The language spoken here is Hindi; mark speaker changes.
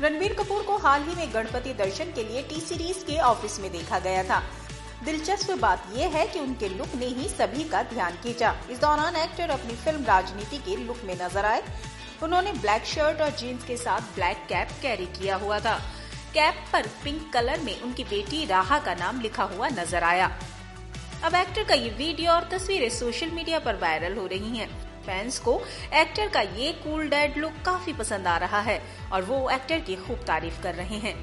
Speaker 1: रणबीर कपूर को हाल ही में गणपति दर्शन के लिए टी सीरीज़ के ऑफ़िस में देखा गया था। दिलचस्प बात यह है कि उनके लुक ने ही सभी का ध्यान खींचा। इस दौरान एक्टर अपनी फ़िल्म राजनीति के लुक में नज़र आए। उन्होंने ब्लैक शर्ट और जीन्स के साथ ब्लैक कैप कैरी किया हुआ था। कैप पर पिंक कलर में उनकी बेटी राहा का नाम लिखा हुआ नज़र आया। अब एक्टर का ये वीडियो और तस्वीरें सोशल मीडिया पर वायरल हो रही हैं। फैंस को एक्टर का ये कूल डेड लुक काफ़ी पसंद आ रहा है और वो एक्टर की खूब तारीफ़ कर रहे हैं